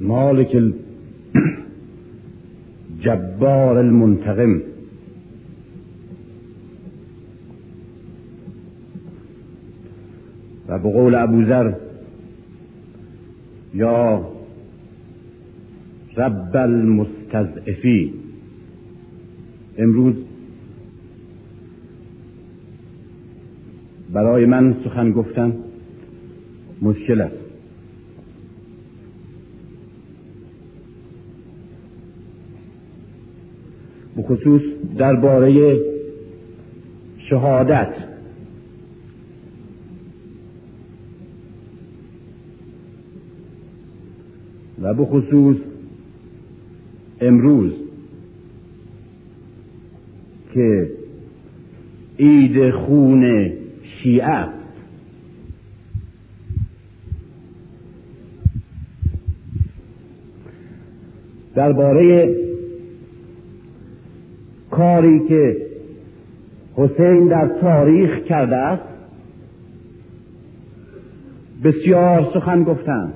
مالک الجبار المنتقم. و به قول ابوذر یا رب المستضعفی. امروز برای من سخن گفتن مشکل است. بخصوص درباره شهادت. و بخصوص امروز که عید خون شیعه درباره کاری که حسین در تاریخ کرده است بسیار سخن گفتند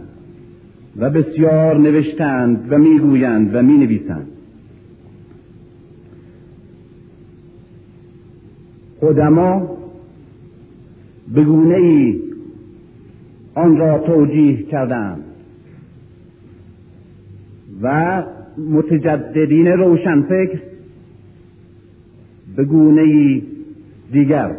و بسیار نوشتند و می‌گویند و می‌نویسند. قدما به گونه ای آن را توجیه کردند و متجددین روشنفکر به گونه دیگر.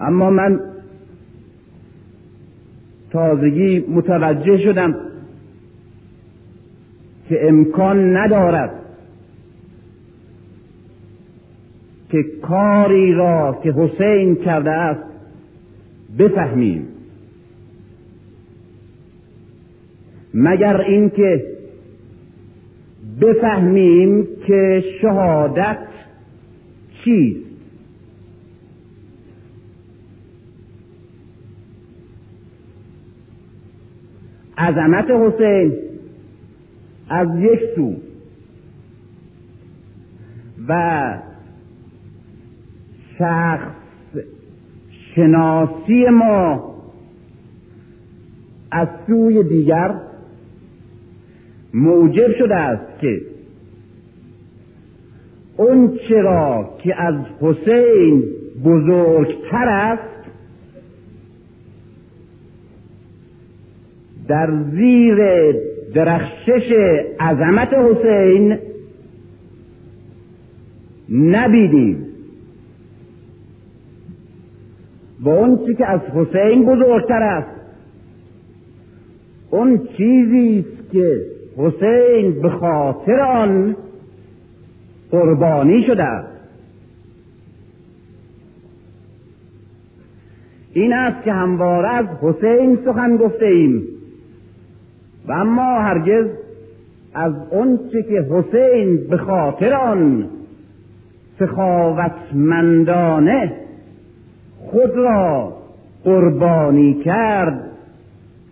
اما من تازگی متوجه شدم که امکان ندارد که کاری را که حسین کرده است بفهمیم. مگر اینکه بفهمیم که شهادت چیست؟ عظمت حسین از یک سو و شخص شناسی ما از سوی دیگر موجب شده است که اون چرا که از حسین بزرگتر است در زیر درخشش عظمت حسین نبیدیم. و اون چی که از حسین بزرگتر است. اون چیزی است که حسین به خاطر آن قربانی شده این است که همواره از حسین سخن گفته ایم. و اما هرگز از چه که حسین به خاطر آن سخاوتمندانه خود را قربانی کرد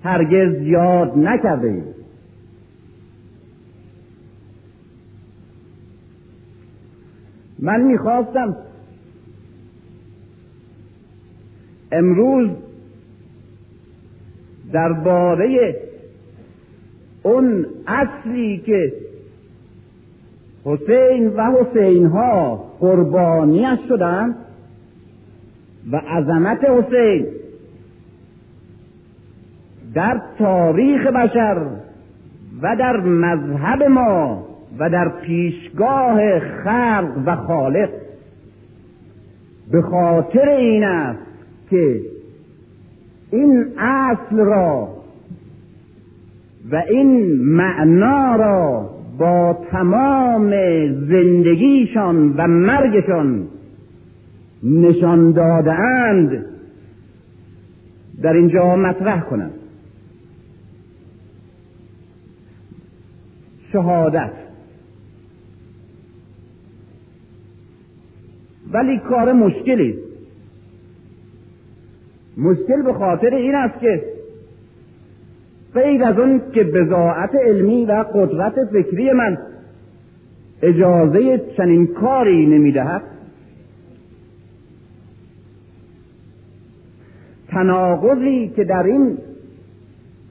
هرگز یاد نکرده ایم من می‌خواستم امروز درباره اون اصلی که حسین و حسین ها قربانیش شدند و عظمت حسین در تاریخ بشر و در مذهب ما و در پیشگاه خلق و خالق. به خاطر این است که این اصل را و این معنا را با تمام زندگیشان و مرگشان نشان دادهاند. در اینجا مطرح کنند شهادت. ولی کار مشکلی. مشکل به خاطر این است که غیر از اون که بزاعت علمی و قدرت فکری من اجازه چنین کاری نمی‌دهد تناقضی که در این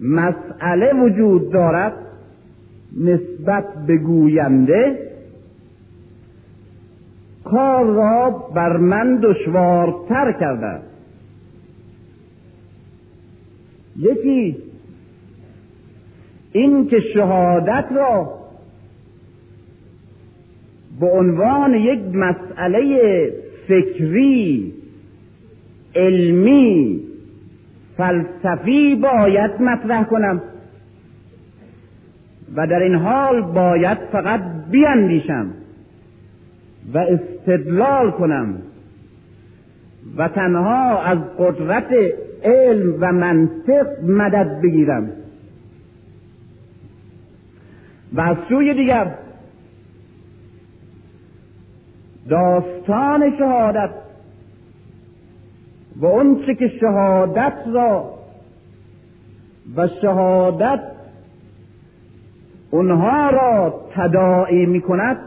مسئله وجود دارد نسبت به گوینده کار را بر من دشوارتر کرده. یکی این که شهادت را به عنوان یک مسئله فکری علمی فلسفی باید مطرح کنم و در این حال باید فقط بیاندیشم. و استدلال کنم و تنها از قدرت علم و منطق مدد بگیرم. و از سوی دیگر داستان شهادت و اونچه که شهادت را و شهادت اونها را تداعی می کند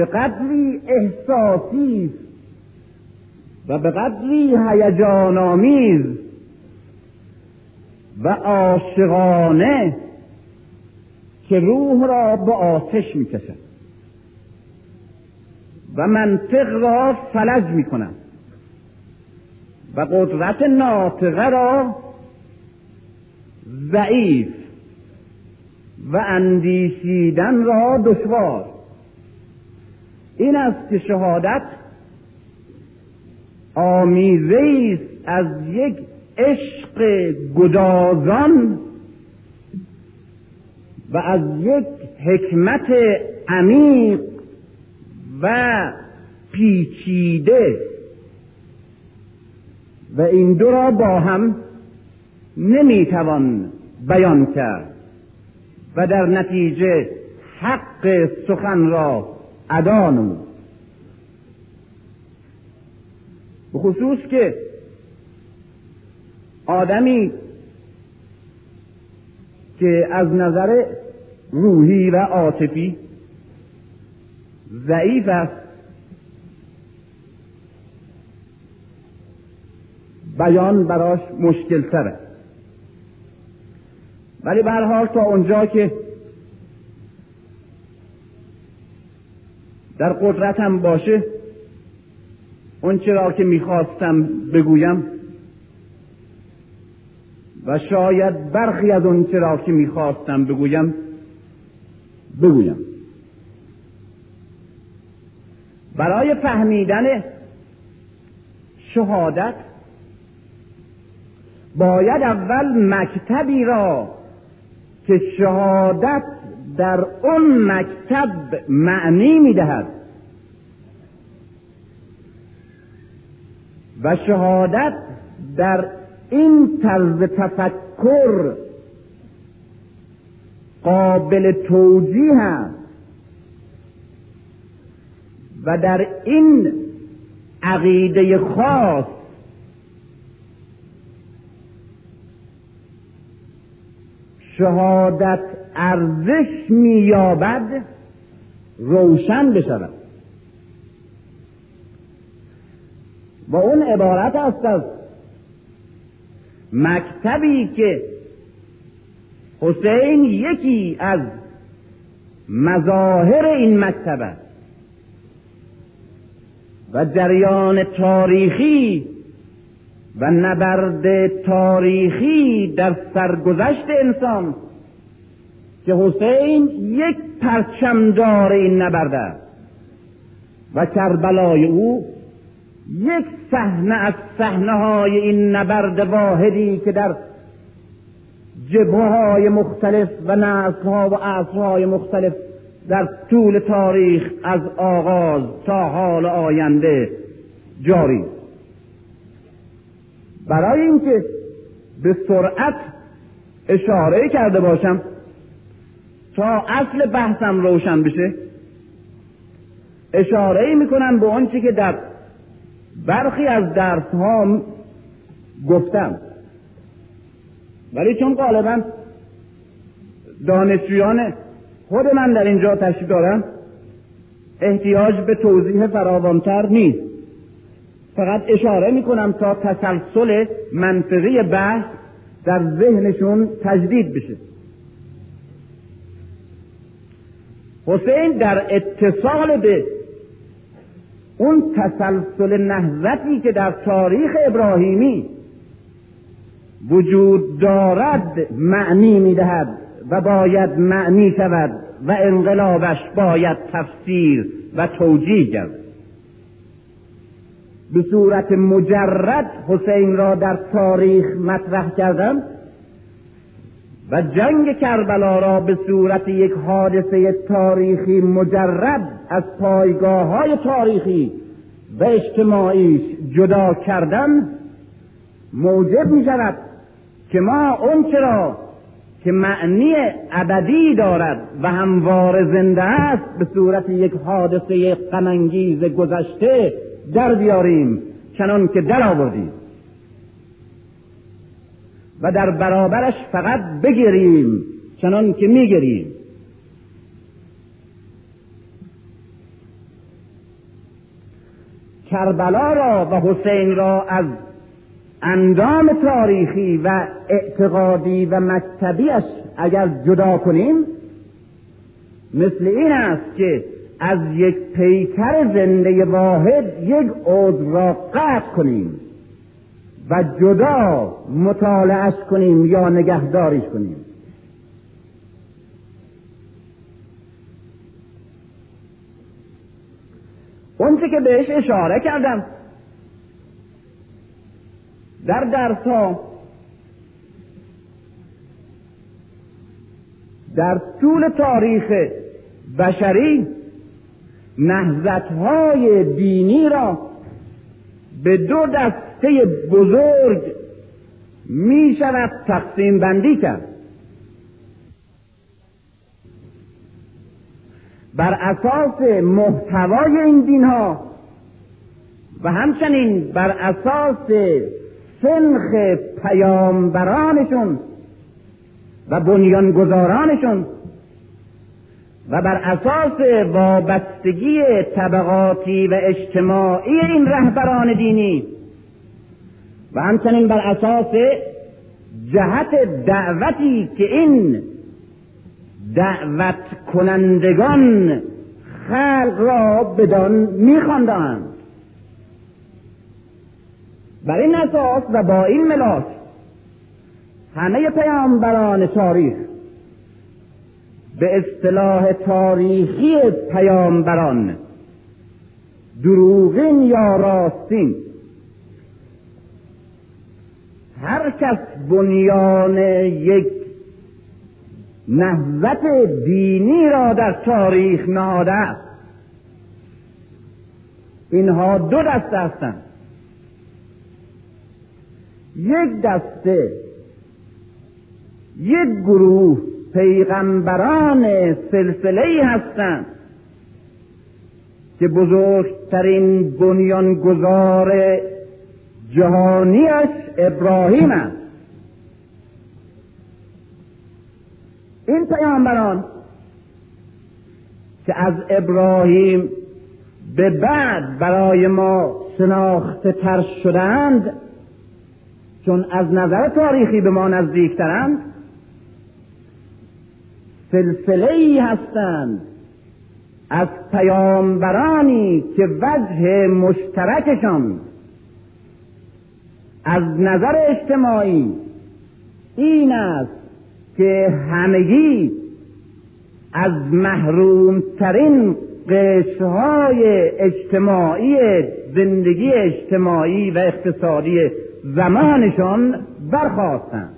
به قدری احساسی و به قدری هیجان آمیز و عاشقانه که روح را به آتش می‌کشد و منطق را فلج می‌کنم و قدرت ناطقه را ضعیف و اندیشیدن را دشوار. این است که شهادت آمیزه است از یک عشق گدازان و از یک حکمت عمیق و پیچیده. و این دو را با هم نمی‌توان بیان کرد و در نتیجه حق سخن را ادا نمود. به خصوص که آدمی که از نظر روحی و عاطفی ضعیف است بیان براش مشکل تره ولی به حال تا اونجا که در قدرتم باشه اون چرا که می‌خواستم بگویم و شاید برخی از اون چرا که می‌خواستم بگویم بگویم. برای فهمیدن شهادت باید اول مکتبی را که شهادت در اون مکتب معنی می‌دهد. و شهادت در این طرز تفکر قابل توجیه است. و در این عقیده خاص شهادت ارزش مییابد روشن بشود. و اون عبارت است از مکتبی که حسین یکی از مظاهر این مکتب است. و جریان تاریخی و نبرد تاریخی در سرگذشت انسان که حسین یک پرچمدار این نبرد است. و کربلای او یک صحنه از صحنه های این نبرد واحدی که در جبه های مختلف و نسل ها و عصرهای مختلف در طول تاریخ از آغاز تا حال آینده جاری. برای اینکه به سرعت اشاره کرده باشم تا اصل بحثم روشن بشه اشاره می‌کنم به آنچه که در برخی از درس ها گفتم. ولی چون غالبا دانشجویان خود من در اینجا تشریف دارم احتیاج به توضیح فراوانتر نیست. فقط اشاره می‌کنم تا تسلسل منطقی بحث در ذهنشون تجدید بشه. حسین در اتصال به اون تسلسل نهضتی که در تاریخ ابراهیمی وجود دارد معنی می‌دهد و باید معنی شود و انقلابش باید تفسیر و توجیه گردد به صورت مجرد حسین را در تاریخ مطرح کردم. و جنگ کربلا را به صورت یک حادثه تاریخی مجرد از پایگاه های تاریخی و اجتماعیش جدا کردن موجب می شود که ما اون را که معنی ابدی دارد و هموار زنده است به صورت یک حادثه غمانگیز گذشته در بیاریم چنان که در آوردیم. و در برابرش فقط بگیریم چنان که میگریم کربلا را و حسین را از اندام تاریخی و اعتقادی و مکتبیش اگر جدا کنیم مثل این است که از یک پیکر زنده واحد یک عضو را قطع کنیم. و جدا مطالعش کنیم یا نگهداریش کنیم. اونچه که بهش اشاره کردم در درس در طول تاریخ بشری نهزت های دینی را به دو دسته بزرگ می شود تقسیم بندی کرد. بر اساس محتوای این دین ها و همچنین بر اساس سنخ پیامبرانشون و بنیانگذارانشون و بر اساس وابستگی طبقاتی و اجتماعی این رهبران دینی و همچنین بر اساس جهت دعوتی که این دعوت کنندگان خلق را بدان میخواندند. بر این اساس و با این ملاک همه پیامبران تاریخ به اصطلاح تاریخی پیامبران دروغین یا راستین هر کس بنیان یک نهضت دینی را در تاریخ نهاده است. اینها دو دسته هستند. یک دسته یک گروه پیغمبران سلسله هستند که بزرگترین بنیانگذار جهانیش ابراهیم است. این پیامبران که از ابراهیم به بعد برای ما شناخته تر شدند چون از نظر تاریخی به ما نزدیکترند سلسله ای هستند از پیامبرانی که وجه مشترکشان از نظر اجتماعی این است که همگی از محرومترین قشرهای اجتماعی زندگی اجتماعی و اقتصادی زمانشان برخواستند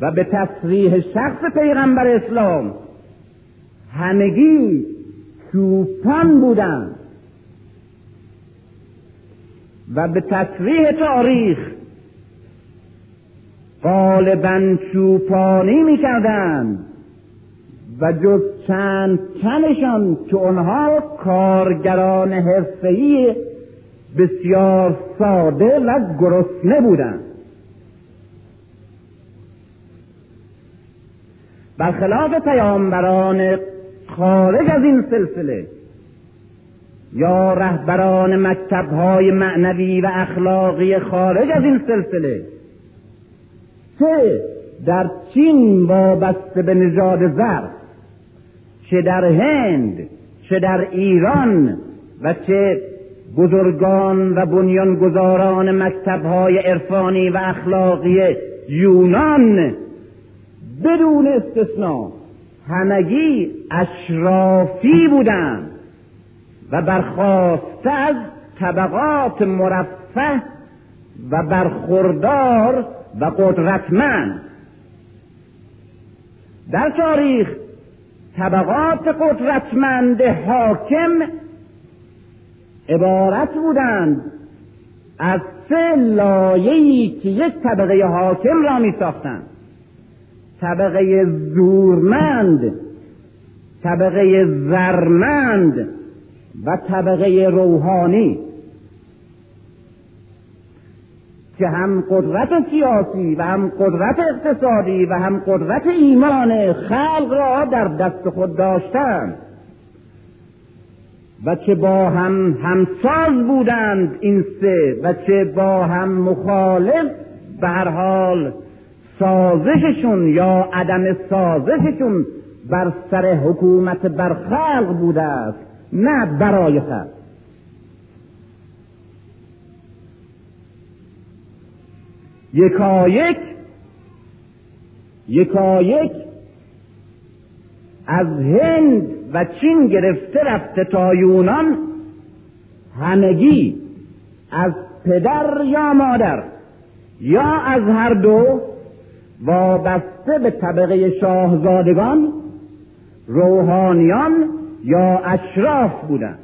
و به تصریح شخص پیغمبر اسلام همگی چوپان بودند. و به تصریح تاریخ. غالبا چوپانی می‌کردند و جز چند تنشان که آنها کارگران حرفهای بسیار ساده و گرسنه بودند. برخلاف پیامبران خارج از این سلسله یا رهبران مکتبهای معنوی و اخلاقی خارج از این سلسله چه در چین وابسته به نژاد زر چه در هند چه در ایران و چه بزرگان و بنیانگذاران مکتبهای عرفانی و اخلاقی یونان بدون استثنا همگی اشرافی بودند. و برخواسته از طبقات مرفه و برخوردار و قدرتمند. در تاریخ طبقات قدرتمند حاکم عبارت بودند از سه لایه‌ای که یک طبقه حاکم را می ساختند طبقه زورمند طبقه زرمند و طبقه روحانی که هم قدرت سیاسی و هم قدرت اقتصادی و هم قدرت ایمان خلق را در دست خود داشتند و چه با هم همساز بودند این سه و چه با هم مخالف به هر حال سازششون یا عدم سازششون بر سر حکومت بر خلق بوده است. نه برای خلق یکایک یکایک از هند و چین گرفته رفته تا یونان همگی از پدر یا مادر یا از هر دو وابسته به طبقه شاهزادگان روحانیان یا اشراف بودند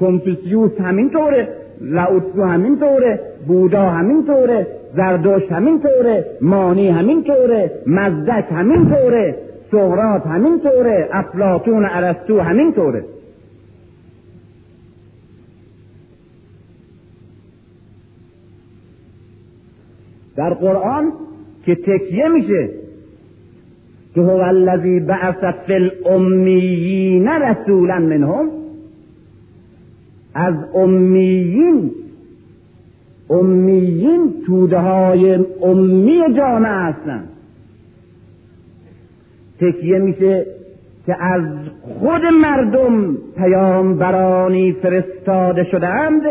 کنفوسیوس همینطوره لاوتسو همینطوره بودا همینطوره زردوش همینطوره مانی همینطوره مزدک همینطوره سقراط همینطوره افلاطون ارسطو همینطوره در قرآن که تکیه میشه که هو الذی بعث فی الامیین رسولا منهم. از امیین امیین توده های امی جامعه هستند تکیه میشه که از خود مردم پیامبرانی فرستاده شدهاند.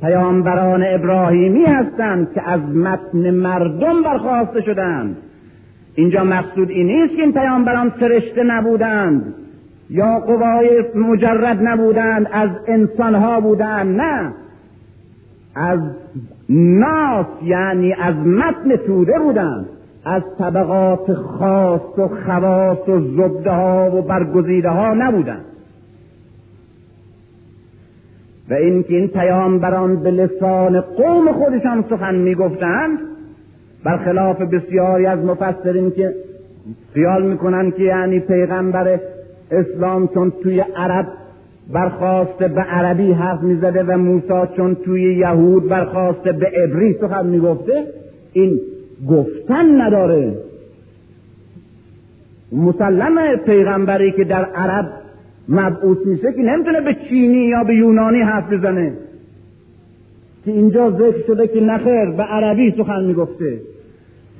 پیامبران ابراهیمی هستند که از متن مردم برخواسته شدند اینجا مقصود این نیست که این پیامبران فرشته نبودند. یا قوای مجرد نبودند از انسانها بودند نه. از ناس یعنی از متن توده بودند. از طبقات خاص و خواص و زبده ها و برگزیده ها نبودند. و اینکه این پیامبران به لسان قوم خودشان سخن می‌گفتند برخلاف بسیاری از مفسرین که خیال می‌کنند که یعنی پیغمبر اسلام چون توی عرب برخواسته به عربی حرف می‌زده و موسی چون توی یهود برخواسته به عبری سخن می‌گفته این گفتن نداره. مسلمه پیغمبری که در عرب مبعوث میشه که نمی‌تونه به چینی یا به یونانی حرف بزنه. که اینجا ذکر شده که نخیر به عربی سخن می‌گفته.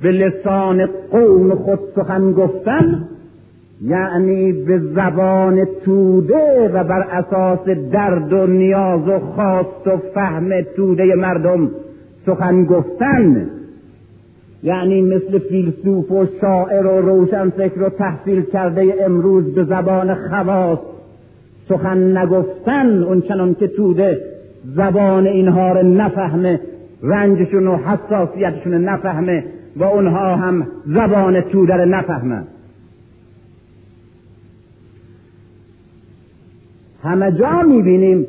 به لسان قوم خود سخن گفتن یعنی به زبان توده و بر اساس درد و نیاز و خواست و فهم توده مردم سخن گفتن. یعنی مثل فیلسوف و شاعر و روشنفکر و تحصیل کرده امروز به زبان خواست سخن نگفتن اون چنان که توده زبان اینها رو نفهمه رنجشون و حساسیتشون نفهمه. و اونها هم زبان توده رو نفهمن همه جا می‌بینیم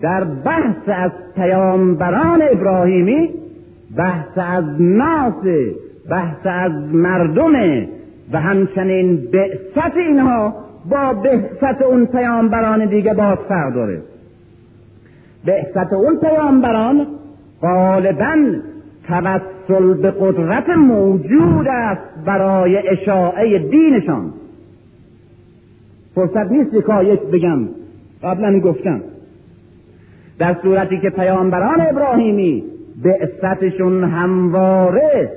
در بحث از پیامبران ابراهیمی بحث از ناس بحث از مردمه و همچنین بعثت اینها با بعثت اون پیامبران دیگه باز فرق داره. بعثت اون پیامبران غالبا توسل به قدرت موجود است برای اشاعه دینشان. فرصت نیست یک بگم. قبلا گفتم. در صورتی که پیامبران ابراهیمی بعثتشون همواره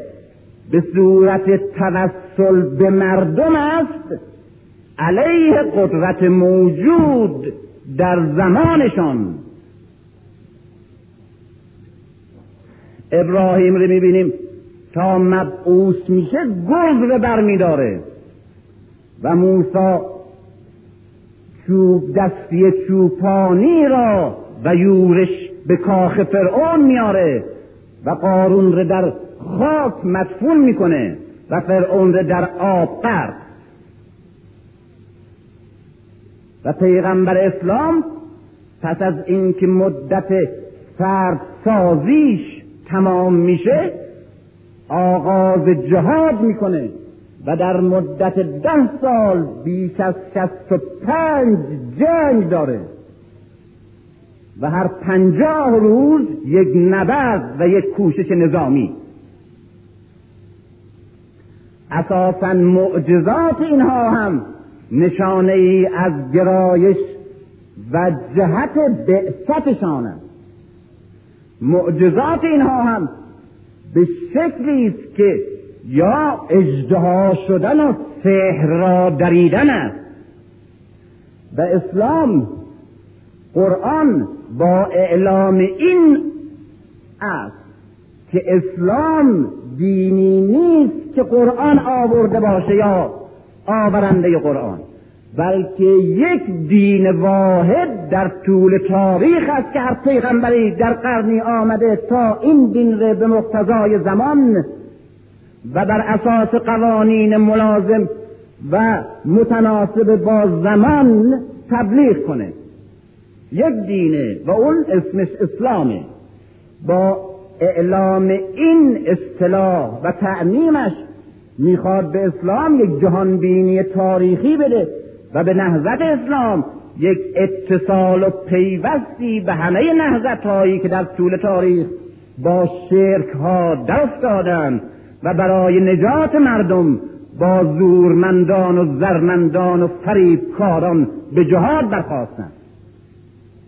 به صورت توسل به مردم است علیه قدرت موجود در زمانشان. ابراهیم رو می‌بینیم تا مبعوث میشه گرز رو برمیداره و موسی چوب دستی چوپانی را و یورش به کاخ فرعون میاره و قارون رو در خاک مدفون می‌کنه و فرعون رو در آب قرد و پیغمبر اسلام پس از اینکه مدت فرد سازیش تمام میشه آغاز جهاد می‌کنه و در مدت ده سال بیش از شست و پنج جنگ داره. و هر پنجاه روز یک نبرد و یک کوشش نظامی. اساسا معجزات اینها هم نشانه ای از گرایش و جهت بعثتشان است معجزات اینها هم به شکلی است که یا اجدها شدن و سحر را دریدن است. و اسلام قرآن با اعلام این است که اسلام دینی نیست که قرآن آورده باشه یا آورنده قرآن. بلکه یک دین واحد در طول تاریخ است که هر پیغمبری در قرنی آمده تا این دین را به مقتضای زمان و بر اساس قوانین ملازم و متناسب با زمان تبلیغ کنه. یک دینه و اون اسمش اسلامه. با اعلام این اصطلاح و تعمیمش می‌خواد به اسلام یک جهانبینی تاریخی بده و به نهضت اسلام یک اتصال و پیوستی به همه نهضت هایی که در طول تاریخ با شرک ها دست و برای نجات مردم با زورمندان و زرمندان و فریبکاران به جهاد برخواستند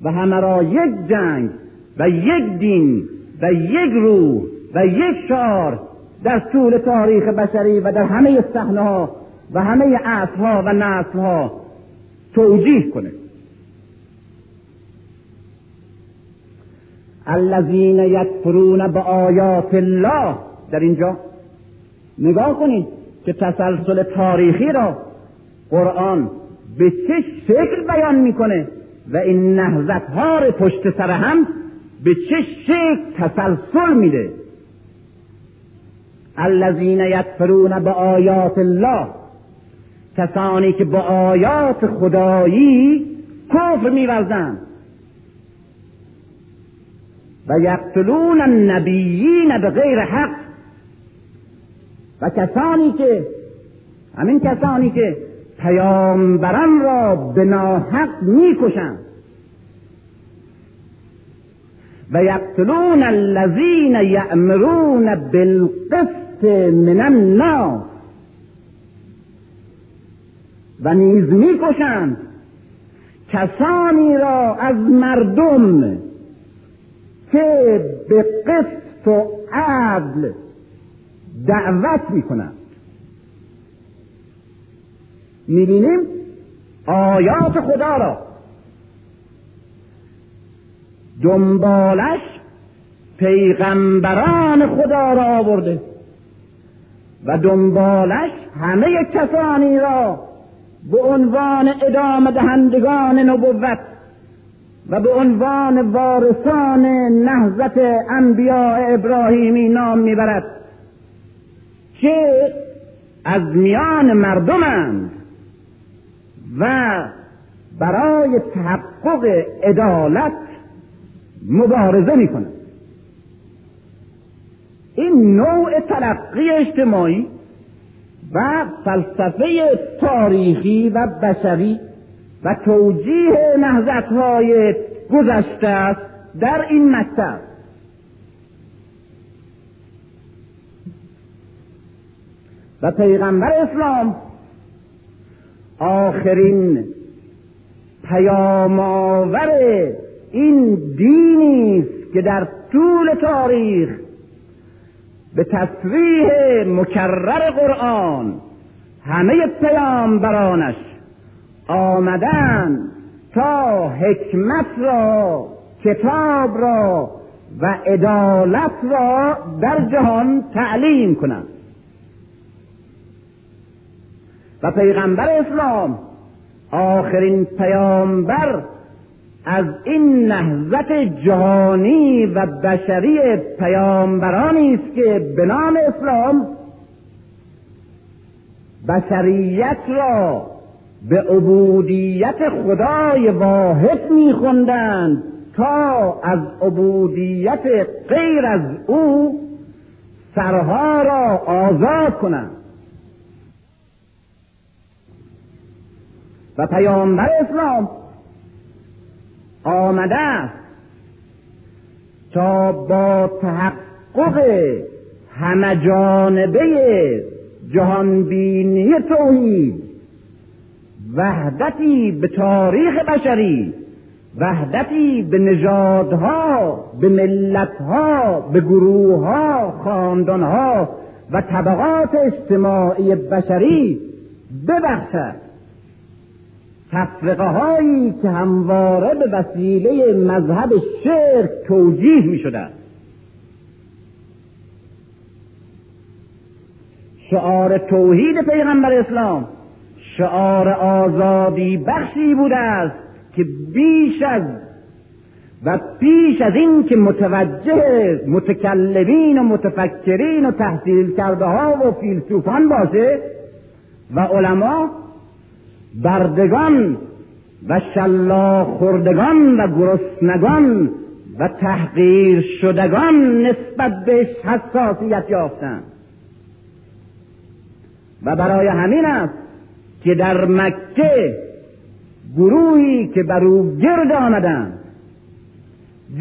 و همه را یک جنگ و یک دین و یک روح و یک شعار در طول تاریخ بشری و در همه صحنه و همه عصرها و نسلها توجیه کنه. الذین یکفرون به آیات الله. در اینجا نگاه کنید که تسلسل تاریخی را قرآن به چه شکل بیان می‌کنه و این نهزت ها پشت سر هم به چه شکل تسلسل میده. الذین یکفرون به آیات الله. کسانی که با آیات خدایی کفر میورزند. و یقتلون النبیین به غیر حق. و کسانی که همین کسانی که پیامبران را به ناحق می‌کشند. و یقتلون الذین یأمرون بالقسط من الناس و نیز می‌کشند کسانی را از مردم که به قسط و عدل دعوت می‌کنند. می‌بینیم آیات خدا را. دنبالش پیغمبران خدا را آورده و دنبالش همه کسانی را به عنوان ادامه دهندگان نبوت و به عنوان وارثان نهضت انبیاء ابراهیمی نام می‌برد که از میان مردمند و برای تحقق عدالت مبارزه می‌کنه این نوع تلقی اجتماعی و فلسفه تاریخی و بشری و توجیه های گذشته است در این مکتب و پیغمبر اسلام آخرین پیام آور این دینی است که در طول تاریخ به تصریح مکرر قرآن همه پیامبرانش آمدن تا حکمت را کتاب را و عدالت را در جهان تعلیم کنند. و پیغمبر اسلام آخرین پیامبر از این نهضت جهانی و بشری پیامبرانی است که به نام اسلام بشریت را به عبودیت خدای واحد میخوندند تا از عبودیت غیر از او سرها را آزاد کنند. و پیامبر اسلام آمده است. تا با تحقق همه جانبه جهانبینی توحید وحدتی به تاریخ بشری وحدتی به نژادها به ملتها به گروهها خاندانها و طبقات اجتماعی بشری ببخشد. تفرقه هایی که همواره به وسیله مذهب شرک توجیه می شعار توحید پیغمبر اسلام شعار آزادی بخشی بوده است که بیش از و پیش از این که متوجه متکلمین و متفکرین و تحصیل کرده ها و فیلسوفان باشه و علما بردگان و شلا خوردگان و گرسنگان و تحقیر شدگان نسبت بهش حساسیت یافتند. و برای همین است که در مکه گروهی که بر او گرد آمدند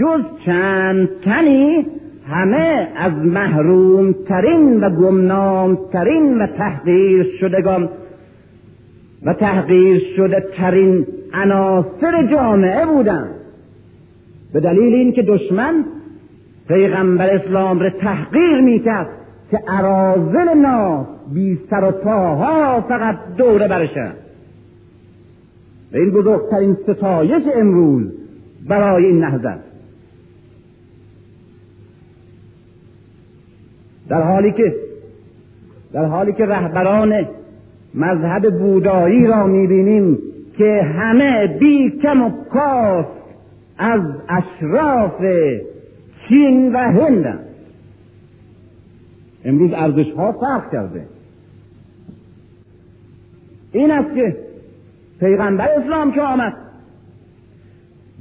جز چند تنی همه از محروم ترین و گمنام ترین و تحقیر شدگان و تحقیر شده ترین عناصر جامعه بودند. به دلیل اینکه دشمن پیغمبر اسلام را تحقیر می‌کرد که ارازل ناس بی سر و پاها فقط دوره برشن. و این بزرگترین ستایش امروز برای این نهضت. در حالی که در حالی که رهبران مذهب بودایی را می‌بینیم که همه بی کم و کاف از اشراف چین و هند امروز ارزش ها فرق کرده. این است که پیغمبر اسلام که آمد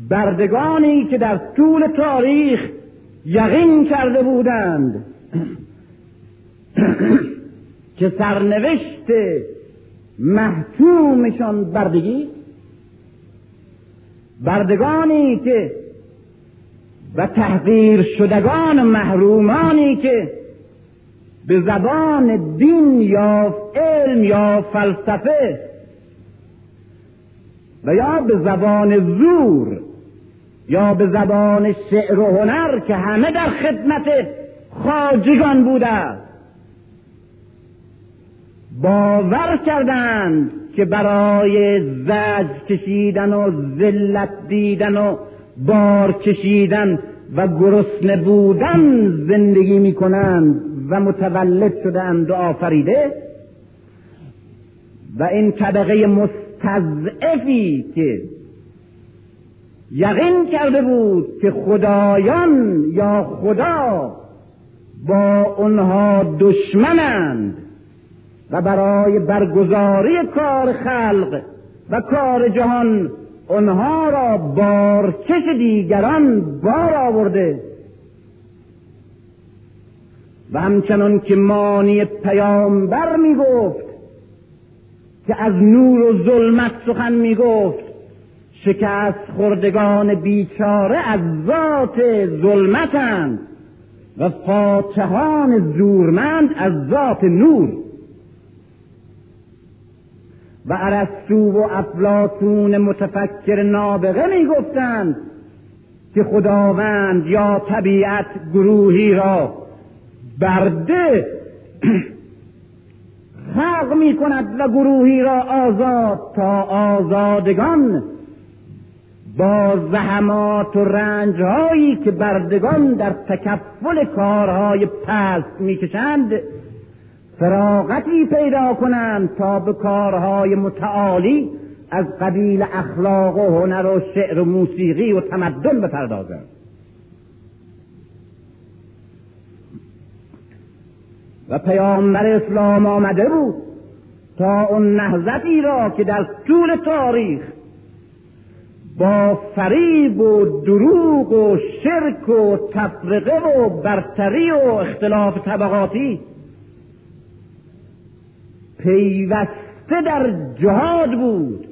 بردگانی که در طول تاریخ یقین کرده بودند که سرنوشت محکومشان بردگی. بردگانی که و تحقیر شدگان محرومانی که به زبان دین یا علم یا فلسفه و یا به زبان زور یا به زبان شعر و هنر که همه در خدمت خاجگان بوده. باور کردند که برای زج کشیدن و ذلت دیدن و بار کشیدن و گرسنه بودن زندگی می‌کنند و متولد شدند و آفریده و این طبقه مستضعفی که یقین کرده بود که خدایان یا خدا با اونها دشمنند. و برای برگزاری کار خلق و کار جهان آنها را بارکش دیگران بار آورده. و همچنان که مانی پیامبر می گفت که از نور و ظلمت سخن می گفت شکست خوردگان بیچاره از ذات ظلمتند و فاتحان زورمند از ذات نور. و ارسطو و افلاطون متفکر نابغه می‌گفتند که خداوند یا طبیعت گروهی را برده خلق می کند و گروهی را آزاد تا آزادگان با زحمات و رنجهایی که بردگان در تکفل کارهای پست می‌کشند فراغتی پیدا کنند تا به کارهای متعالی از قبیل اخلاق و هنر و شعر و موسیقی و تمدن بپردازند. و پیامبر اسلام آمده بود تا اون نهضتی را که در طول تاریخ با فریب و دروغ و شرک و تفرقه و برتری و اختلاف طبقاتی پیوسته در جهاد بود.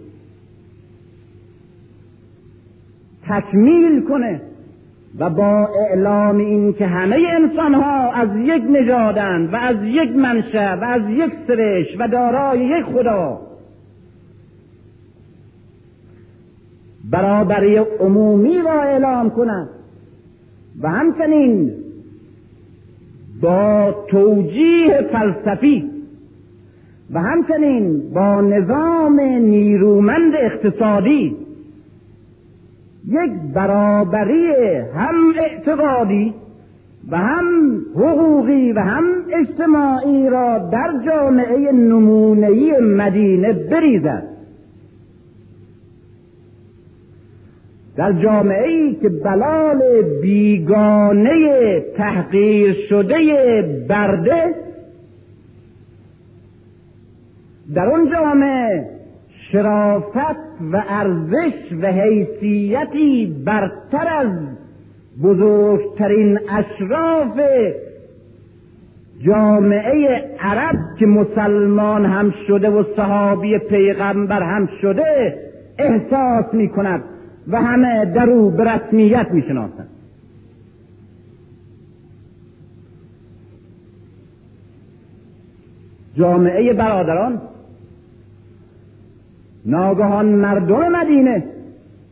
تکمیل کنه و با اعلام این که همه انسان ها از یک نژادند و از یک منشأ و از یک سرش و دارای یک خدا. برابری عمومی را اعلام کنند و همچنین با توجیه فلسفی و همچنین با نظام نیرومند اقتصادی یک برابری هم اعتقادی و هم حقوقی و هم اجتماعی را در جامعه نمونهی مدینه بریزد. در جامعه ای که بلال بیگانه تحقیر شده برده در اون جامعه شرافت و ارزش و حیثیتی برتر از بزرگترین اشراف جامعه عرب که مسلمان هم شده و صحابی پیغمبر هم شده احساس می کند و همه در او به رسمیت می شناسند جامعه برادران ناگهان مردم مدینه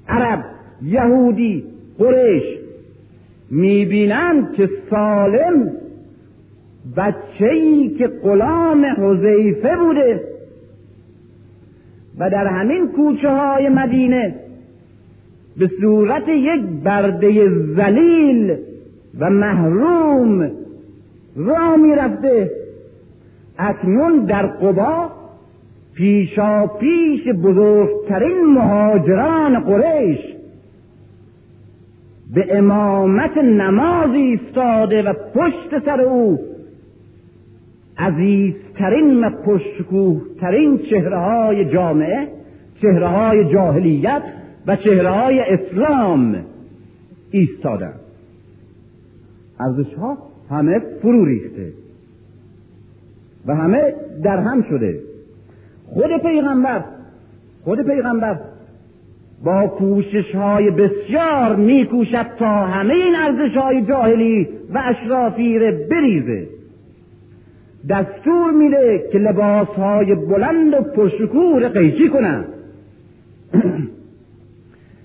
عرب یهودی قریش می‌بینند که سالم بچه که غلام حذیفه بوده و در همین کوچه های مدینه به صورت یک برده زلیل و محروم را می‌رفته اکنون در قبا پیشا پیش بزرگترین مهاجران قریش به امامت نماز ایستاده و پشت سر او عزیزترین و پشکوهترین چهره های جامعه چهره های جاهلیت و چهره های اسلام ایستادن ارزش ها همه فرو ریخته و همه در هم شده. خود پیغمبر خود پیغمبر با کوشش های بسیار میکوشد تا همه این ارزش های جاهلی و اشرافی بریزه. دستور میده که لباس های بلند و پرشکور قیچی کنند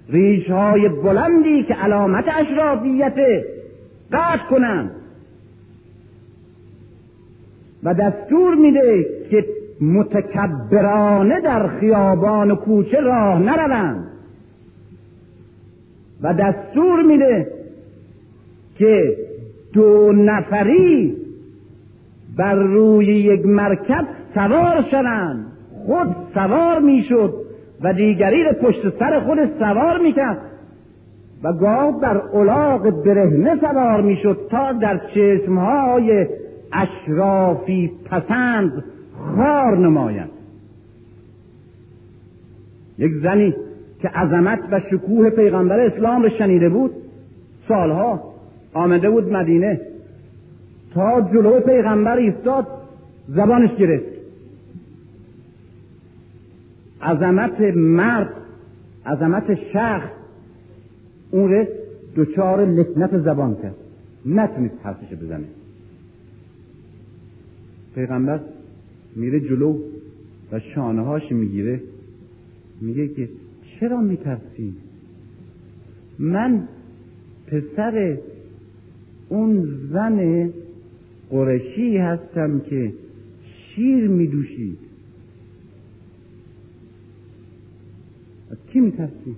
ریش های بلندی که علامت اشرافیت قطع کنند و دستور میده که متکبرانه در خیابان و کوچه راه نروند. و دستور میده که دو نفری بر روی یک مرکب سوار شدند خود سوار می‌شد و دیگری را پشت سر خود سوار می‌کرد و گاه بر الاغ برهنه سوار می‌شد تا در چشمهای اشرافی پسند خار نماید یک زنی که عظمت و شکوه پیغمبر اسلام رو شنیده بود سالها آمده بود مدینه تا جلو پیغمبر ایستاد زبانش گرفت. عظمت مرد عظمت شخص اون رو دچار لکنت زبان کرد. نتونست حرفش بزنه. پیغمبر میره جلو و شانه هاش می‌گیره. میگه که چرا میترسی؟ من پسر اون زن قرشی هستم که شیر میدوشید از کی میترسی؟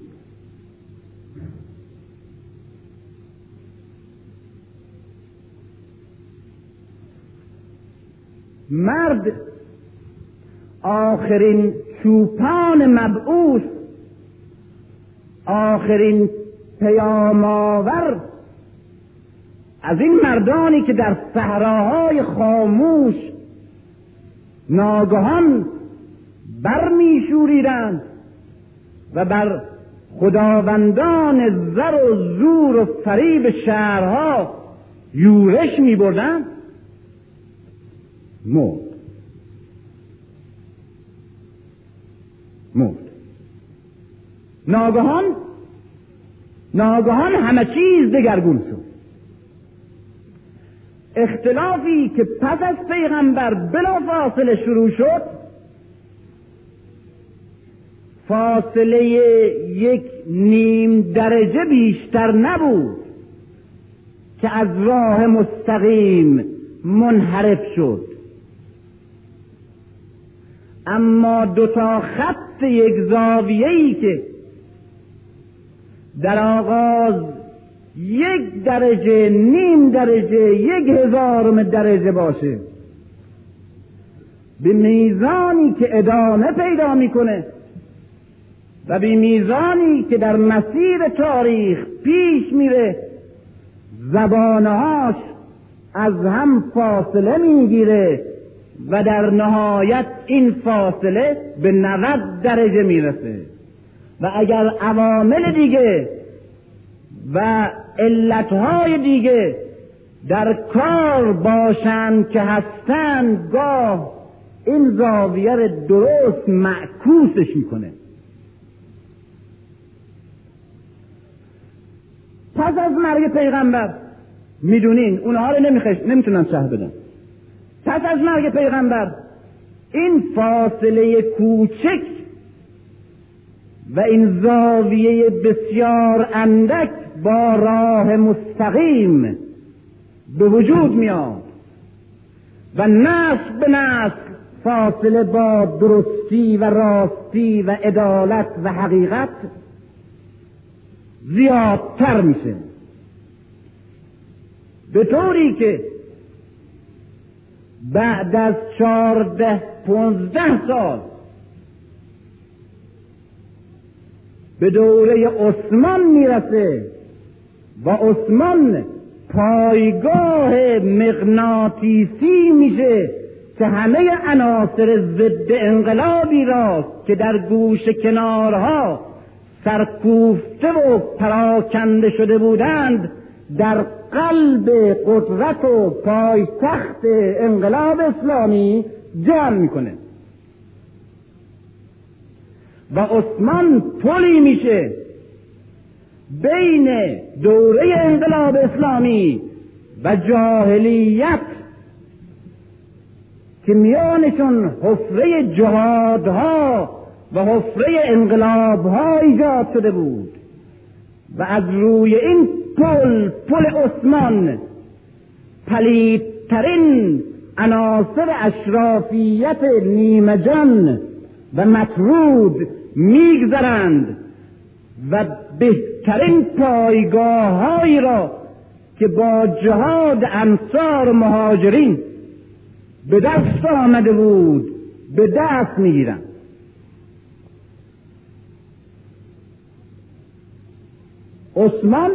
مرد آخرین چوپان مبعوث آخرین پیامآور از این مردانی که در صحراهای خاموش ناگهان برمیشوریدند و بر خداوندان زر و زور و فریب شهرها یورش می بردن مرد. مرد. ناگهان ناگهان همه چیز دگرگون شد. اختلافی که پس از پیغمبر بلا فاصله شروع شد فاصله یک نیم درجه بیشتر نبود که از راه مستقیم منحرف شد. اما دو تا یک زاویه‌ای که در آغاز یک درجه نیم درجه یک هزارم درجه باشه. به میزانی که ادامه پیدا می‌کنه و به میزانی که در مسیر تاریخ پیش میره زبانهاش از هم فاصله می‌گیره. و در نهایت این فاصله به 90 درجه می‌رسه. و اگر عوامل دیگه و علتهای دیگه در کار باشند که هستند گاه این زاویه درست معکوسش می‌کنه. پس از مرگ پیغمبر می‌دونین اونها رو نمی‌تونن شهر بدن. پس از مرگ پیغمبر این فاصله کوچک و این زاویه بسیار اندک با راه مستقیم به وجود میاد و نسل به نسل فاصله با درستی و راستی و عدالت و حقیقت زیادتر میشه. به طوری که بعد از چهارده پونزده سال به دوره عثمان می‌رسه و عثمان پایگاه مغناطیسی میشه که همه عناصر ضد انقلابی را که در گوش کنارها سرکوفته و پراکنده شده بودند در قلب قدرت و پایتخت انقلاب اسلامی جمع می‌کنه. و عثمان پلی میشه بین دوره انقلاب اسلامی و جاهلیت که میانشون حفره جهادها و حفره انقلابها ایجاد شده بود. و از روی این پل پل عثمان. پلیدترین عناصر اشرافیت نیمجان و مطرود میگذرند و بهترین پایگاه را که با جهاد انصار مهاجرین به دست آمده بود به دست می‌گیرند. عثمان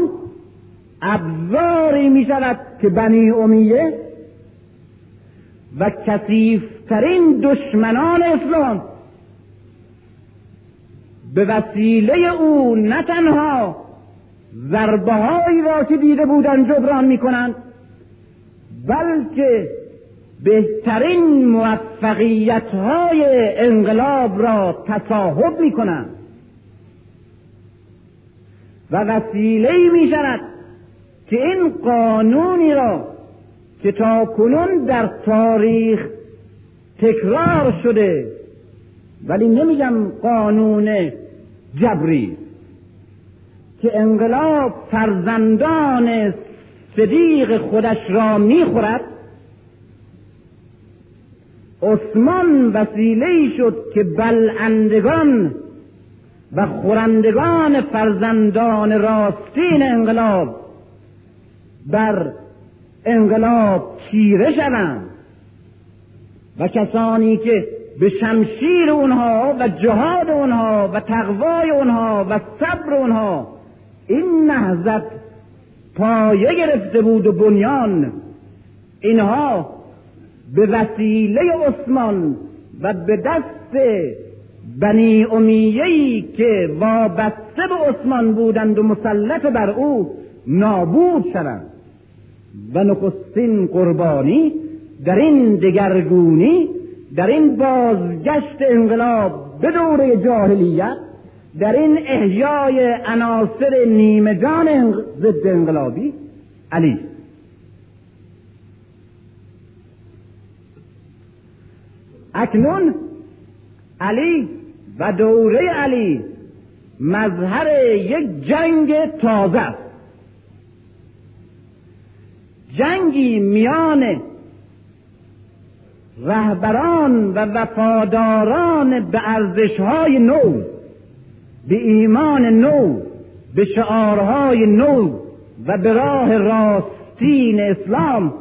ابزاری می شود که بنی امیه و کثیفترین دشمنان اسلام به وسیله او نه تنها ضربه را که دیده بودند جبران می کنند بلکه بهترین موفقیت های انقلاب را تصاحب می کنند و وسیله می شود که این قانونی را که تا کنون در تاریخ تکرار شده ولی نمیگم قانون جبری که انقلاب فرزندان صدیق خودش را می‌خورد عثمان وسیله شد که بلندگان و خورندگان فرزندان راستین انقلاب بر انقلاب چیره شوند و کسانی که به شمشیر اونها و جهاد اونها و تقوای اونها و صبر اونها این نهزت پایه گرفته بود و بنیان اینها به وسیله عثمان و به دست بنی امیهی که وابسته به عثمان بودند و مسلط بر او نابود شوند. و نخستین قربانی در این دگرگونی در این بازگشت انقلاب به دوره جاهلیت در این احیای عناصر نیمه جان ضد انقلابی. علی. اکنون علی و دوره علی مظهر یک جنگ تازه است. جنگی میان رهبران و وفاداران به ارزشهای نو به ایمان نو به شعارهای نو و به راه راستین اسلام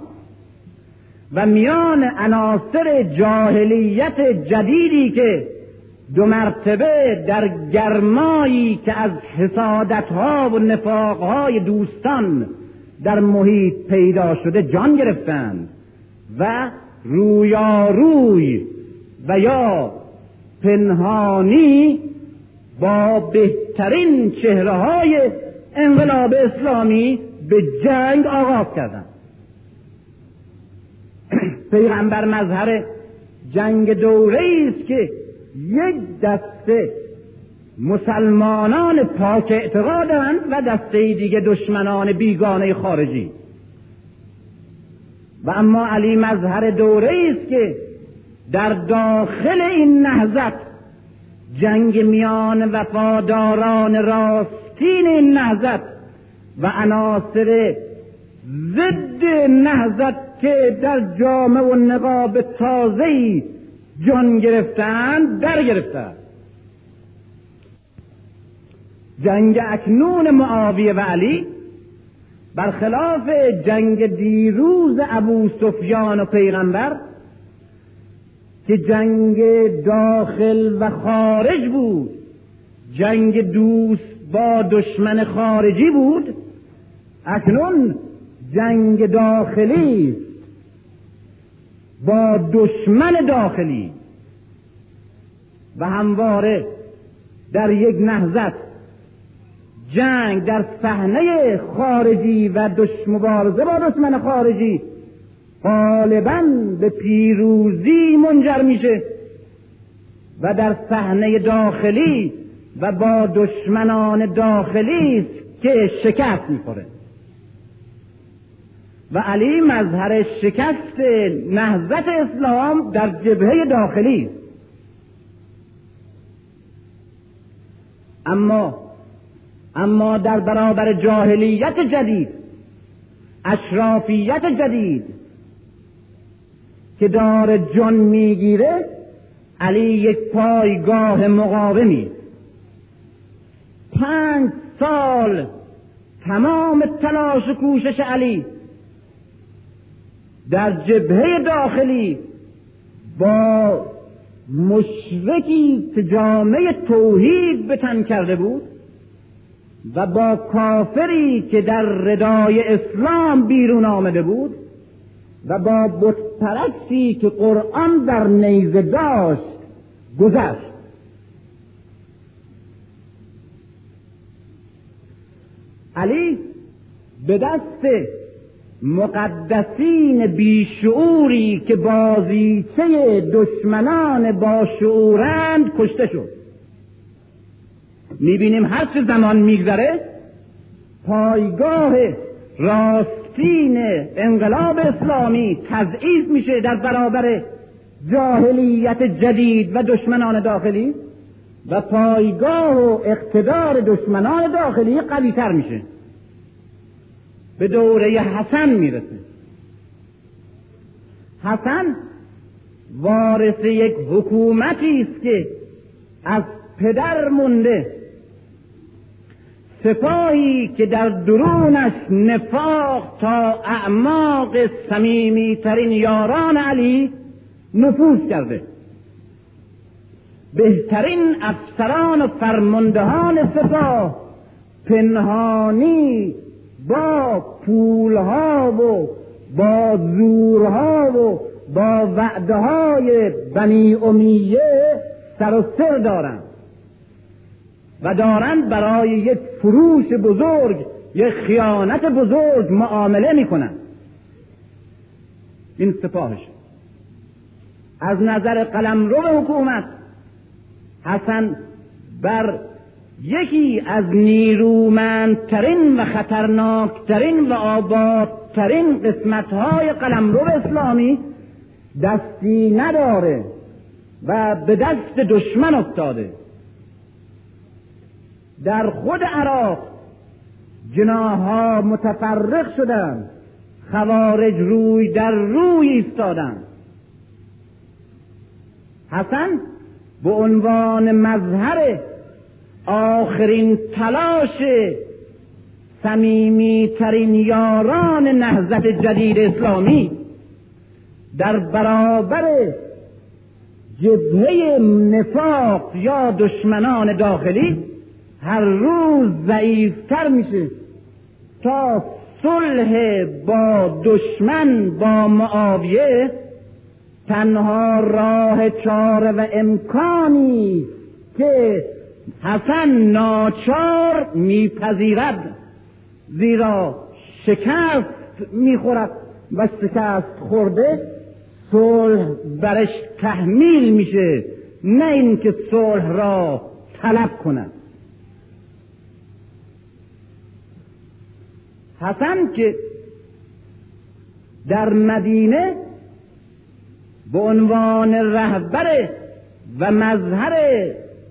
و میان عناصر جاهلیت جدیدی که دو مرتبه در گرمایی که از حسادتها و نفاقهای دوستان در محیط پیدا شده جان گرفتند و رویاروی و یا پنهانی با بهترین چهره های انقلاب اسلامی به جنگ آغاز کردند. پیغمبر مظهر جنگ دوره است که یک دسته مسلمانان پاک اعتقادند و دسته دیگه دشمنان بیگانه خارجی. و اما علی مظهر دوره است که در داخل این نهزت جنگ میان وفاداران راستین این نهزت و عناصر ضد نهزت که در جامعه و نقاب تازهی جان گرفتن در گرفتن. جنگ اکنون معاویه و علی برخلاف جنگ دیروز ابو سفیان و پیغمبر که جنگ داخل و خارج بود جنگ دوست با دشمن خارجی بود اکنون جنگ داخلی با دشمن داخلی. و همواره در یک نهزت جنگ در صحنه خارجی و دش مبارزه با دشمن خارجی غالبا به پیروزی منجر میشه و در صحنه داخلی و با دشمنان داخلی است که شکست می‌خوره. و علی مظهر شکست نهضت اسلام در جبهه داخلی. اما اما در برابر جاهلیت جدید اشرافیت جدید که دار جان می‌گیره علی یک پایگاه مقاومی. پنج سال تمام تلاش و کوشش علی در جبهه داخلی با مشرکی که جامعه توحید به تن کرده بود و با کافری که در ردای اسلام بیرون آمده بود و با بتپرستی که قرآن در نیزه داشت گذشت. علی به دست مقدسین بیشعوری که بازیچه دشمنان با شعورند کشته شد. می‌بینیم هر چه زمان میگذره پایگاه راستین انقلاب اسلامی تضعیف میشه در برابر جاهلیت جدید و دشمنان داخلی و پایگاه و اقتدار دشمنان داخلی قوی تر میشه. به دوره حسن می‌رسه. حسن وارث یک حکومتی است که از پدر مونده. سپاهی که در درونش نفاق تا اعماق سمیمی ترین یاران علی نفوذ کرده. بهترین افسران و فرماندهان سپاه پنهانی با پولها و با زورها و با وعده های بنی امیه سر و سر دارند. و دارند برای یک فروش بزرگ یک خیانت بزرگ معامله می‌کنند. این سپاهش. از نظر قلمرو حکومت حسن بر یکی از نیرومندترین و خطرناکترین و آبادترین قسمتهای قلمرو اسلامی دستی نداره و به دست دشمن افتاده. در خود عراق جناها متفرق شدند خوارج روی در روی ایستادند. حسن به عنوان مظهر آخرین تلاش سمیمی ترین یاران نهضت جدید اسلامی در برابر جبهه نفاق یا دشمنان داخلی هر روز ضعیفتر میشه. تا صلح با دشمن با معاویه تنها راه چاره و امکانی که حسن ناچار میپذیرد. زیرا شکست می‌خورد و شکست خورده صلح برش تحمیل میشه. نه اینکه صلح را طلب کند. حسن که در مدینه به عنوان رهبر و مظهر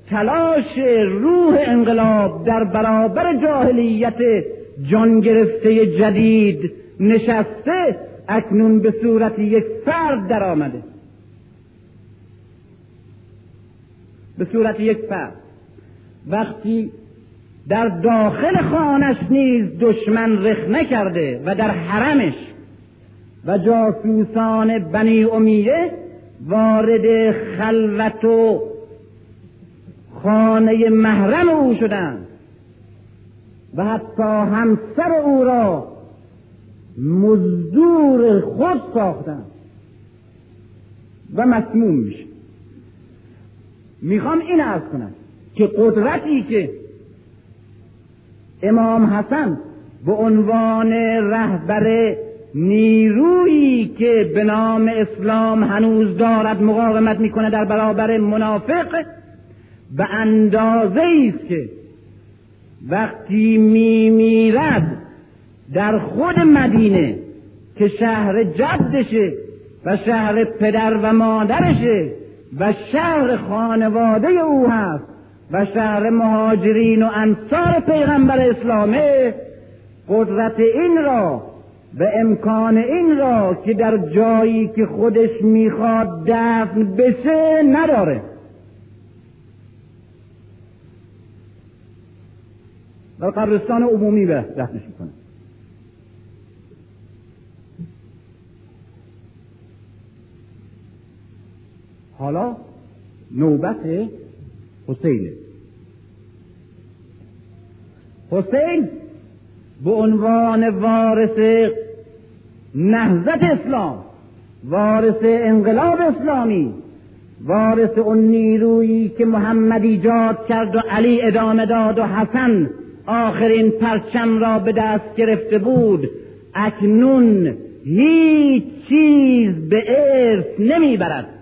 تلاش روح انقلاب در برابر جاهلیت جان گرفته جدید نشسته اکنون به صورت یک فرد در آمده. به صورت یک فرد. وقتی در داخل خانش نیز دشمن رخنه کرده و در حرمش. و جاسوسان بنی امیه وارد خلوت و خانه محرم او شدند. و حتی همسر او را مزدور خود ساختند. و مسموم میشه. می‌خوام این ارز کنم که قدرتی که امام حسن به عنوان رهبر نیرویی که به نام اسلام هنوز دارد مقاومت می‌کنه در برابر منافق به اندازه است که وقتی میمیرد در خود مدینه که شهر جدشه و شهر پدر و مادرشه و شهر خانواده او هست و شهر مهاجرین و انصار پیغمبر اسلامه قدرت این را و امکان این را که در جایی که خودش می‌خواد دفن بشه نداره. و قبرستان عمومی به دفنش می‌کنه. حالا نوبت حسینه حسین به عنوان وارث نهضت اسلام وارث انقلاب اسلامی وارث اون نیرویی که محمد ایجاد کرد و علی ادامه داد و حسن آخرین پرچم را به دست گرفته بود اکنون هیچ چیز به ارث نمی‌برد.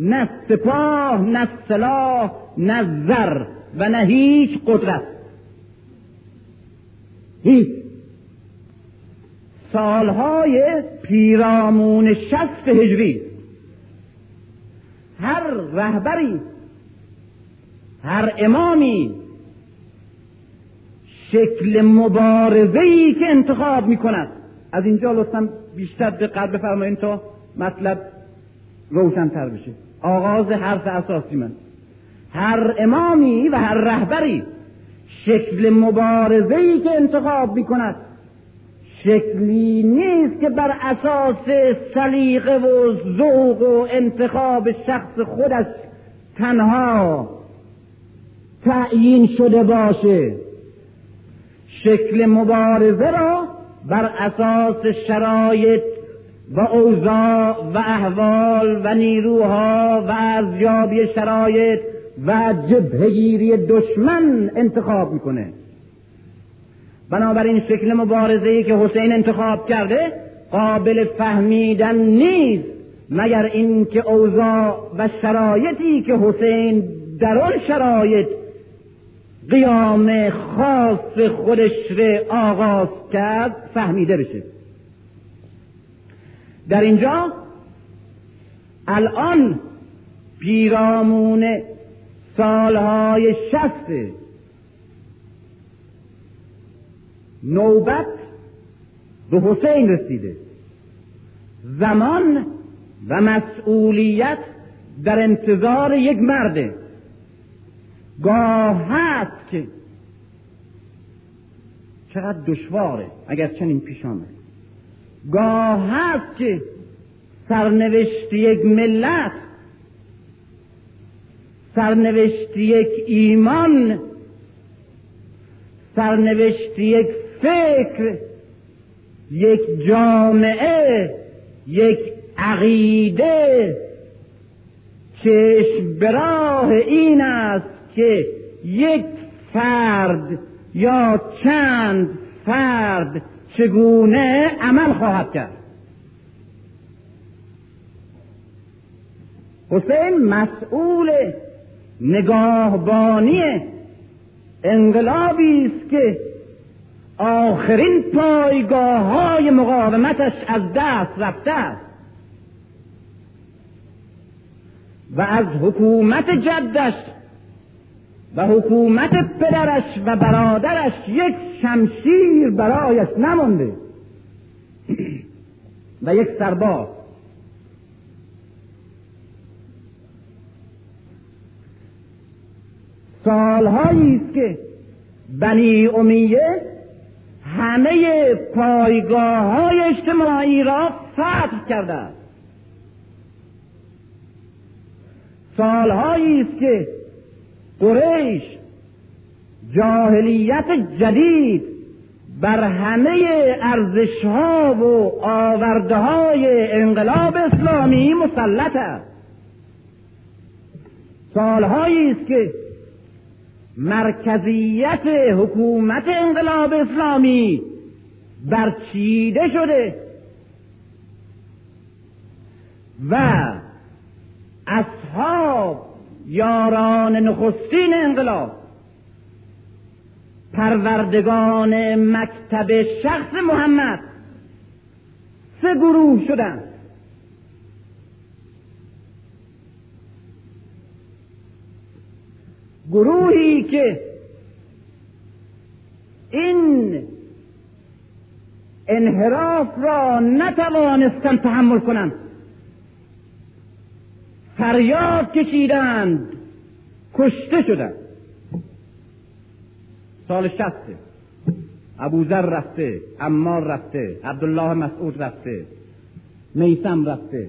نه سپاه نه سلاح نه زر و نه هیچ قدرت. هیچ. سالهای پیرامون شست هجری. هر رهبری هر امامی شکل مبارزه ای که انتخاب می کند از اینجا لطفا بیشتر دقت بفرمایید تا مطلب روشنتر بشه. آغاز حرف اساسی من. هر امامی و هر رهبری شکل مبارزه ای که انتخاب می کند شکلی نیست که بر اساس سلیقه و ذوق و انتخاب شخص خودش تنها تعیین شده باشه. شکل مبارزه را بر اساس شرایط و اوضاع و احوال و نیروها و ارزیابی شرایط و جبهگیری دشمن انتخاب می‌کنه. بنابراین شکل مبارزه که حسین انتخاب کرده قابل فهمیدن نیست مگر اینکه اوضاع و شرایطی که حسین در آن شرایط قیام خاص خودش را آغاز کرد فهمیده بشه. در اینجا الان پیرامون سالهای شست نوبت به حسین رسیده. زمان و مسئولیت در انتظار یک مرده گاه هست که چقدر دشواره. اگر چنین پیش آمد گاه هست که سرنوشت یک ملت سرنوشت یک ایمان سرنوشت یک فکر یک جامعه یک عقیده. چشم براه این است که یک فرد یا چند فرد چگونه عمل خواهد کرد؟ حسین مسئول نگاهبانی انقلابی است که آخرین پایگاه های مقاومتش از دست رفته است. و از حکومت جدش و حکومت پدرش و برادرش یک شمشیر برایش نمانده. و یک سرباز. سالهایی است که بنی امیه همه پایگاه های اجتماعی را فتح کرده است. سالهایی است که قریش جاهلیت جدید بر همه ارزش ها و آورده های انقلاب اسلامی مسلط است. سالهایی است که مرکزیت حکومت انقلاب اسلامی برچیده شده و اصحاب یاران نخستین انقلاب پروردگان مکتب شخص محمد. سه گروه شدند گروهی که این انحراف را نتوانستن تحمل کنند. فریاد کشیدند. کشته شدند. سال شسته ابوذر رفته امار رفته عبدالله مسعود رفته میسم رفته.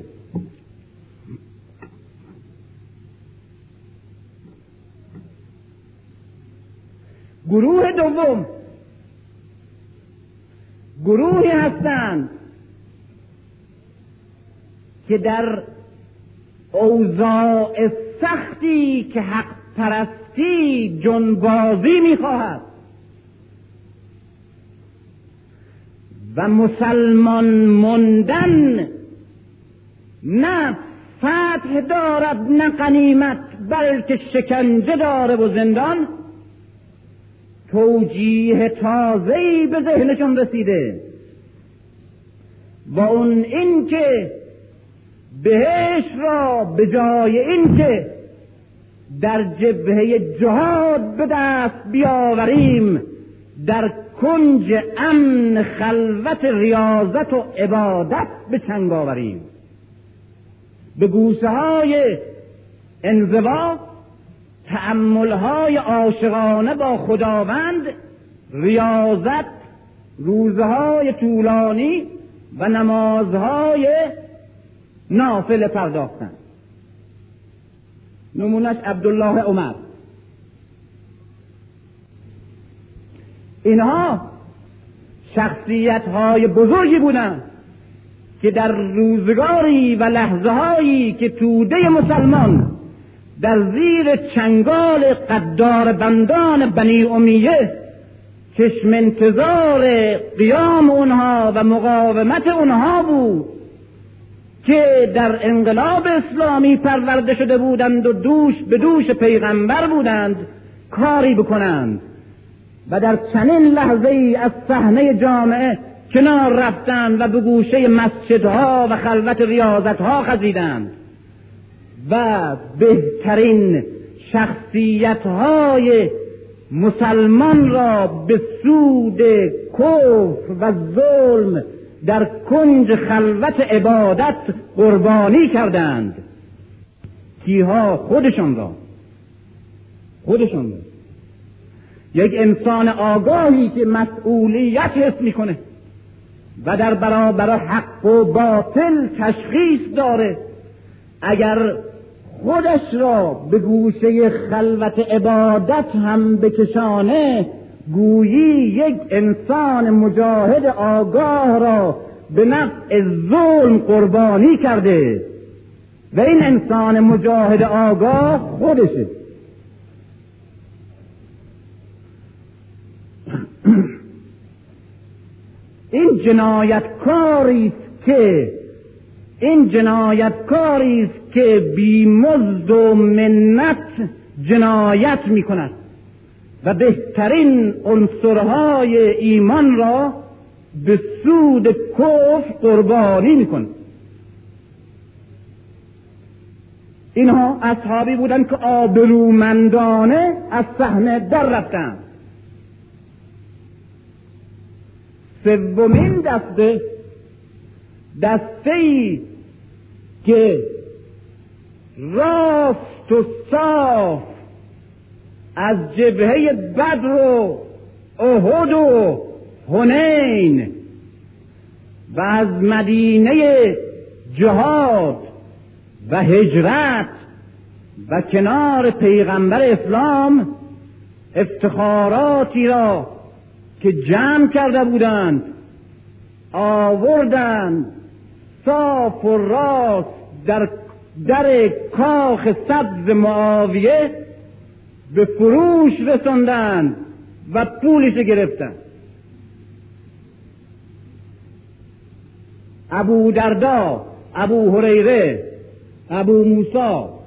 گروه دوم. گروهی هستند که در اوضاع سختی که حق پرستی جنبازی می‌خواهد. و مسلمان مندن نه فتح دارد نه قنیمت بلکه شکنجه داره و زندان. توجیه تازه‌ای به ذهنشون رسیده. و اون این که بهش را به جای اینکه در جبهه جهاد به دست بیاوریم در کنج امن خلوت ریاضت و عبادت به چنگ آوریم. به گوشه های انزوا تعمل های عاشقانه با خداوند ریاضت روزهای طولانی و نمازهای نافل پرداختن. نمونش عبدالله عمر. اینها شخصیت های بزرگی بودند که در روزگاری و لحظه هایی که توده مسلمان در زیر چنگال قدار بندان بنی امیه چشم انتظار قیام اونها و مقاومت اونها بود که در انقلاب اسلامی پرورده شده بودند و دوش به دوش پیغمبر بودند کاری بکنند. و در چنین لحظه ای از صحنه جامعه کنار رفتند و به گوشه مسجدها و خلوت ریاضتها خزیدند و بهترین شخصیتهای مسلمان را به سود کفر و ظلم در کنج خلوت عبادت قربانی کردند. کیها؟ خودشان را. خودشان را. یک انسان آگاهی که مسئولیت حس می‌کنه و در برابر حق و باطل تشخیص داره. اگر خودش را به گوشه خلوت عبادت هم بکشانه گویی یک انسان مجاهد آگاه را به نفع ظلم قربانی کرده و این انسان مجاهد آگاه خودشه. این جنایتکاری است که این جنایتکاری است که بیمزد و منت جنایت می کند و بهترین عنصرهای ایمان را به سود کفر قربانی می کند اینها اصحابی بودند که آبرومندانه از صحنه در رفتند. سومین دسته دسته ای که راست و صاف از جبهه بدر و احد و هنین و از مدینه جهاد و هجرت و کنار پیغمبر اسلام افتخاراتی را که جمع کرده بودند آوردند صاف و راست در در کاخ سبز معاویه به فروش رساندند و پولش گرفتند. ابو دردا ابو هریره ابو موسا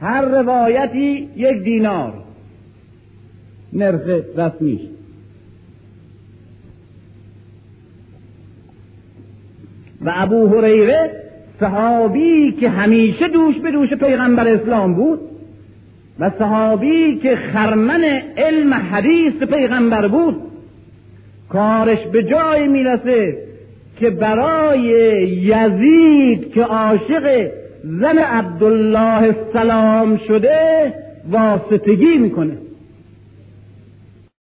هر روایتی یک دینار. نرخ رسمیش. و ابو هریره صحابی که همیشه دوش به دوش پیغمبر اسلام بود و صحابی که خرمن علم حدیث پیغمبر بود کارش به جای می‌رسه که برای یزید که عاشق زن عبدالله السلام شده واسطگی می‌کنه.